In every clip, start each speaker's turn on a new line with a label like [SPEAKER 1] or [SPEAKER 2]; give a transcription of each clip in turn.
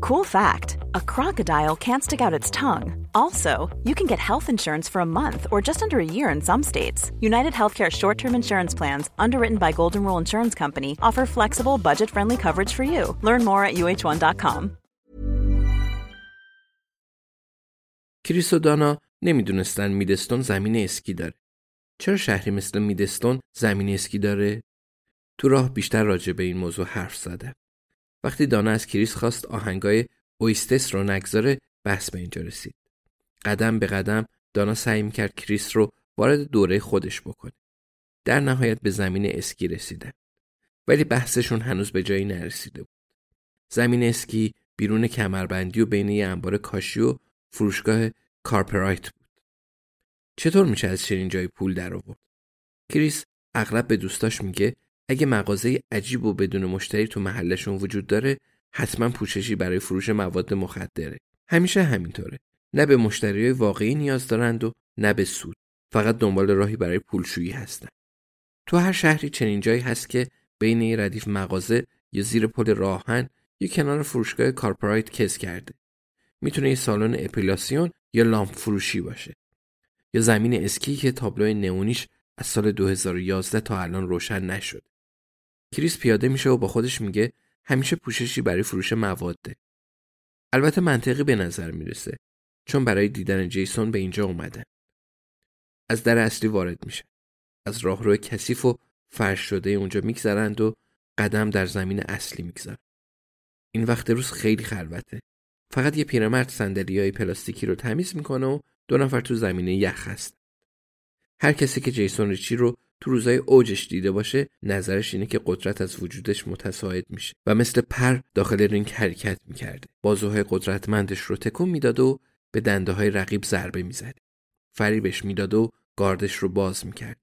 [SPEAKER 1] Cool fact a crocodile can't stick out its tongue. Also, you can get health insurance for a month or just under a year in some states. United Healthcare short term insurance plans, underwritten by Golden Rule Insurance Company, offer flexible, budget friendly coverage for you. Learn more at uh1.com.
[SPEAKER 2] کریس و دانا نمیدونستن میدستون زمین اسکی داره. چرا شهری مثل میدستون زمین اسکی داره؟ تو راه بیشتر راجع به این موضوع حرف زده. وقتی دانا از کریس خواست آهنگای اوئیسیس رو نگذاره بحث به اینجا رسید. قدم به قدم دانا سعی می‌کرد کریس رو وارد دوره خودش بکنه. در نهایت به زمین اسکی رسیدن. ولی بحثشون هنوز به جایی نرسیده بود. زمین اسکی بیرون کمربندی و بین یه انبار کاشی و فروشگاه کارپرایت بود. چطور میشه از چنین جایی پول در آورد؟ کریس اغلب به دوستاش میگه اگه مغازه عجیب و بدون مشتری تو محلشون وجود داره حتما پوششی برای فروش مواد مخدره. همیشه همینطوره. نه به مشتری واقعی نیاز دارند و نه به سود. فقط دنبال راهی برای پولشویی هستن. تو هر شهری چنین جایی هست که بین یه ردیف مغازه یا زیر پل راه‌آهن یا کنار فروشگاه کارپت‌رایت کز کرده. می‌تونه یه سالن اپیلاسیون یا لامپ فروشی باشه. یا زمین اسکی که تابلو نئونیش از سال 2011 تا الان روشن نشد کریس پیاده میشه و با خودش میگه همیشه پوششی برای فروش مواده. البته منطقی به نظر می‌رسه چون برای دیدن جیسون به اینجا اومده. از در اصلی وارد میشه. از راهرو کثیف و فرش شده اونجا میگذرند و قدم در زمین اصلی می‌گذارن. این وقت روز خیلی خلوته. فقط یه پیرمرد صندلی های پلاستیکی رو تمیز می‌کنه و دو نفر تو زمینه یخ هست. هر کسی که جیسون ریچی رو تو روزای اوجش دیده باشه نظرش اینه که قدرت از وجودش متساعد میشه و مثل پر داخل رینگ حرکت می‌کرده. بازوهای قدرتمندش رو تکون می‌داد و به دنده های رقیب ضربه می‌زده. فریبش می‌داد و گاردش رو باز می‌کرده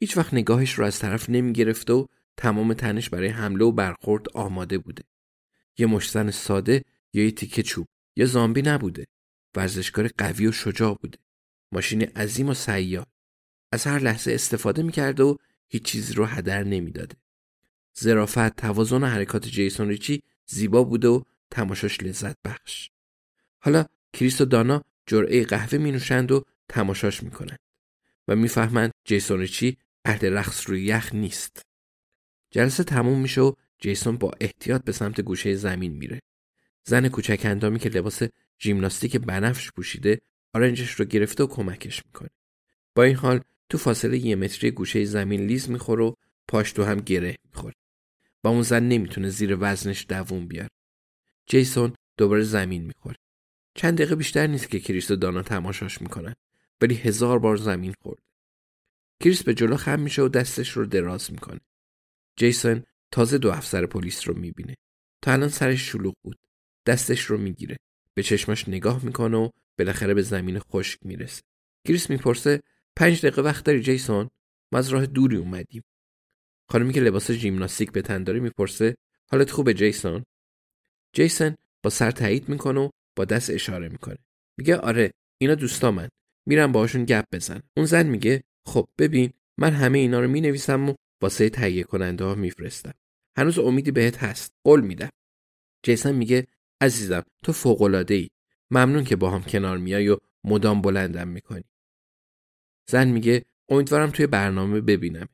[SPEAKER 2] هیچ وقت نگاهش رو از طرف نمی‌گرفته و تمام تنش برای حمله و برخورد آماده بوده. یه مشتن ساده یا یه تیکه چوب یا زامبی نبوده. ورزشکار قوی و شجاع بوده. ماشین عظیم و سیار از هر لحظه استفاده می‌کرده و هیچ چیزی رو هدر نمی‌داده. ظرافت، توازن و حرکات جیسون ریچی زیبا بوده و تماشاش لذت بخش. حالا کریس و دانا جرعه قهوه می نوشند و تماشاش می‌کنند و می‌فهمند جیسون ریچی اهل رقص روی یخ نیست. جلسه تموم میشه و جیسون با احتیاط به سمت گوشه زمین میره. زن کوچک اندامی که لباس ژیمناستیک بنفش پوشیده آرنجش رو گرفته و کمکش می‌کنه. با این حال تو فاصله یه متری گوشه زمین لیز می‌خوره و پاش تو هم گره می‌خوره. و اون زن نمی‌تونه زیر وزنش دووم بیاره. جیسون دوباره زمین می‌خوره. چند دقیقه بیشتر نیست که کریس و دانا تماشاش می‌کنن ولی هزار بار زمین خورده کریس به جلو خم میشه و دستش رو دراز می‌کنه. جیسون تازه دو افسر پلیس رو می‌بینه. تا الان سرش شلوغ بود. دستش رو می‌گیره. به چشماش نگاه می‌کنه و بالاخره به زمین خشک می‌رسه. کریس می‌پرسه پنج دقیقه وقت داری جیسون؟ ما از راه دوری اومدیم. خانمی که لباس ژیمناستیک به تن داره می‌پرسه حالت خوبه جیسون؟ جیسون با سر تایید می‌کنه و با دست اشاره می‌کنه. میگه آره اینا دوستامن. میرم باهاشون گپ بزن. اون زن میگه خب ببین من همه اینا رو می‌نویسم و واسه تهیه کننده ها میفرستم. هنوز امیدی بهت هست. قول میدم. جیسن میگه عزیزم تو فوق ای ممنون که با هم کنار میای و مدام بلندم می‌کنی. زن میگه امیدوارم توی برنامه ببینم.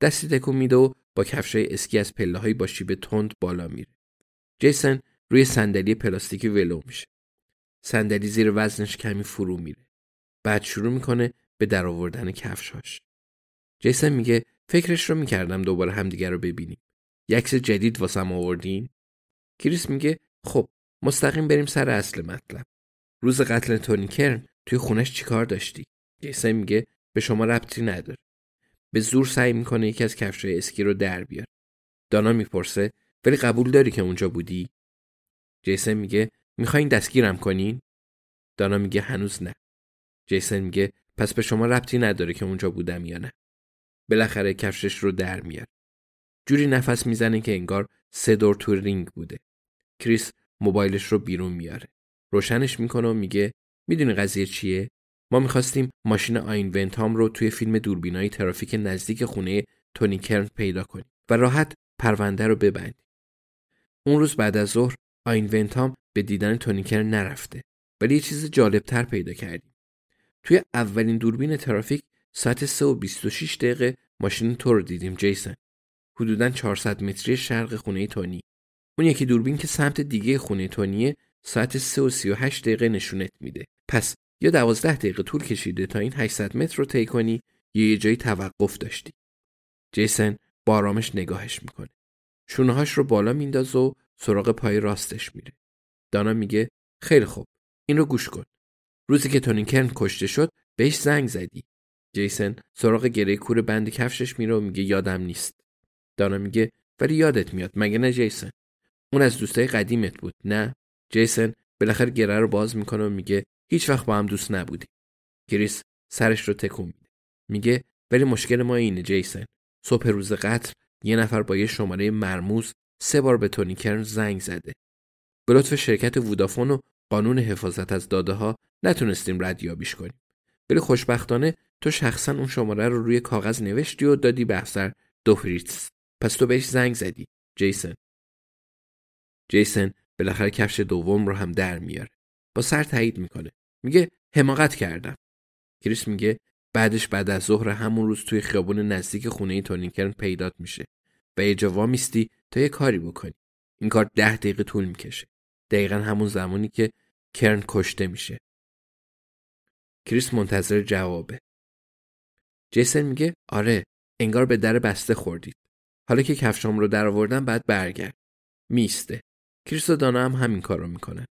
[SPEAKER 2] دستی تکون میده و با کفشای اسکی از پله با شیب تند بالا میره. جیسن روی صندلی پلاستیکی ولو میشه. صندلی زیر وزنش کمی فرو میره. بعد شروع می‌کنه به در آوردن کفشاش جیسن میگه فکرش رو می‌کردم دوباره همدیگه رو ببینیم. یکس جدید واسم آوردین؟ کریس میگه خب مستقیم بریم سر اصل مطلب. روز قتل تونی کرن توی خونش چیکار داشتی؟ جیسن میگه به شما ربطی نداره. به زور سعی می‌کنه یکی از کفشای اسکی رو در بیاره. دانا می‌پرسه ولی قبول داری که اونجا بودی؟ جیسن میگه می‌خواین دستگیرم کنین دانا میگه هنوز نه. جیسن میگه پس به شما ربطی نداره که اونجا بودم یا نه. بالاخره کفشش رو در میاره. جوری نفس می‌زنه که انگار سه دور تو رینگ بوده. کریس موبایلش رو بیرون میاره. روشنش می‌کنه و میگه می‌دونی قضیه چیه؟ ما می‌خواستیم ماشین ایان ونتام رو توی فیلم دوربینای ترافیک نزدیک خونه تونی کرن پیدا کنیم و راحت پرونده رو ببندیم. اون روز بعد از ظهر ایان ونتام به دیدن تونی کرن نرفته ولی یه چیز جالبتر پیدا کردیم. توی اولین دوربین ترافیک ساعت 3 و 26 دقیقه ماشین تو رو دیدیم جیسن. حدودا 400 متری شرق خونه تونی. اون یکی دوربین که سمت دیگه خونه تونیه ساعت 3 و 38 دقیقه نشونت میده. پس یا 12 دقیقه طول کشیده تا این 800 متر رو طی کنی یا یه جایی توقف داشتی. جیسن با آرامش نگاهش می‌کنه. شونهاش رو بالا مینداز و سراغ پای راستش میره. دانا میگه خیلی خوب این رو گوش کن. روزی که تونی کشته شد بهش زنگ زدی. جیسن سراغ گره کور بند کفشش میره و میگه یادم نیست. دانا میگه ولی یادت میاد مگه نه جیسن؟ اون از دوستای قدیمت بود نه؟ جیسن بالاخره گره رو باز می‌کنه و میگه هیچ وقت با هم دوست نبودی کریس سرش رو تکون میده. میگه ولی مشکل ما اینه جیسن. صبح روز قتل یه نفر با یه شماره مرموز سه بار به تونی کرن زنگ زده. به لطف شرکت وودافون و قانون حفاظت از داده ها نتونستیم ردیابیش کنیم. ولی خوشبختانه تو شخصا اون شماره رو روی کاغذ نوشتی و دادی به افسر. دوفریتس پس تو بهش زنگ زدی. جیسن. جیسن بالاخره کفش دوم رو هم در میاره. با سر تایید می‌کنه. میگه حماقت کردم. کریس میگه بعدش بعد از ظهر همون روز توی خیابون نزدیک خونه تونینکرن پیدات میشه. و یه جا میستی تا یه کاری بکنی. این کار ده دقیقه طول می‌کشه. دقیقا همون زمانی که کرن کشته میشه. کریس منتظر جوابه. جیسن میگه آره انگار به در بسته خوردید. حالا که کفشام رو در آوردم بعد برگرد. میسته. کریس و دانا هم همین کار رو می‌کنن.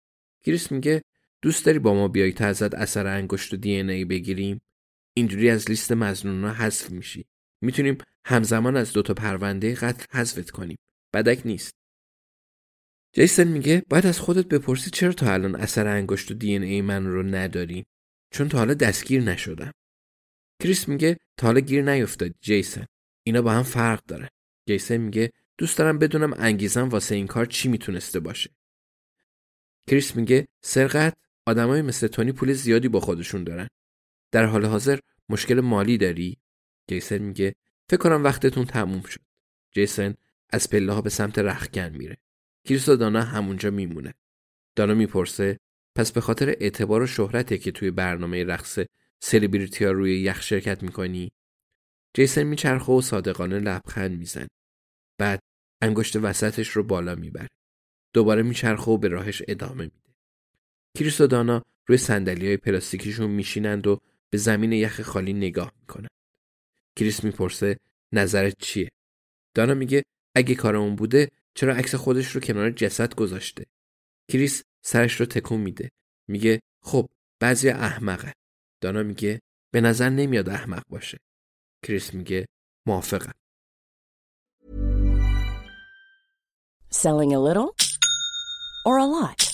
[SPEAKER 2] کریس میگه دوست داری با ما بیای تا ازت اثر انگشت و دی ای بگیریم؟ اینجوری از لیست مزنونا حذف میشی. می‌تونیم همزمان از دوتا پرونده قتل حذفت کنیم. بدک نیست. جیسن میگه باید از خودت بپرسی چرا تا الان اثر انگشت و دی ای من رو نداری؟ چون تا حالا دستگیر نشدم. کریس میگه تا حالا گیر نیفتاد جیسن. اینا با هم فرق داره. جیسن میگه دوست دارم بدونم انگیزم واسه این کار چی می‌تونسته باشه. کریس میگه سرقت؟ آدمای مثل تونی پول زیادی با خودشون دارن. در حال حاضر مشکل مالی داری؟ جیسن میگه فکر کنم وقتتون تموم شد. جیسن از پله ها به سمت رخکن میره. کریس و دانا همونجا میمونه. دانا می‌پرسه پس به خاطر اعتبار و شهرته که توی برنامه رقص سلیبریتی ها روی یخ شرکت می‌کنی؟ جیسن میچرخه و صادقانه لبخند میزن بعد انگشت وسطش رو بالا می‌بره. دوباره میچرخه و به راهش ادامه میده. کریس و دانا روی صندلی های پلاستیکیشون میشینند و به زمین یخ خالی نگاه می‌کنند. کریس می‌پرسه نظرت چیه؟ دانا میگه اگه کارمون بوده چرا عکس خودش رو کنار جسد گذاشته؟ کریس سرش رو تکون میده. میگه خب بعضی احمقه. دانا میگه به نظر نمیاد احمق باشه. کریس میگه موافقم.
[SPEAKER 3] Selling a little or a lot?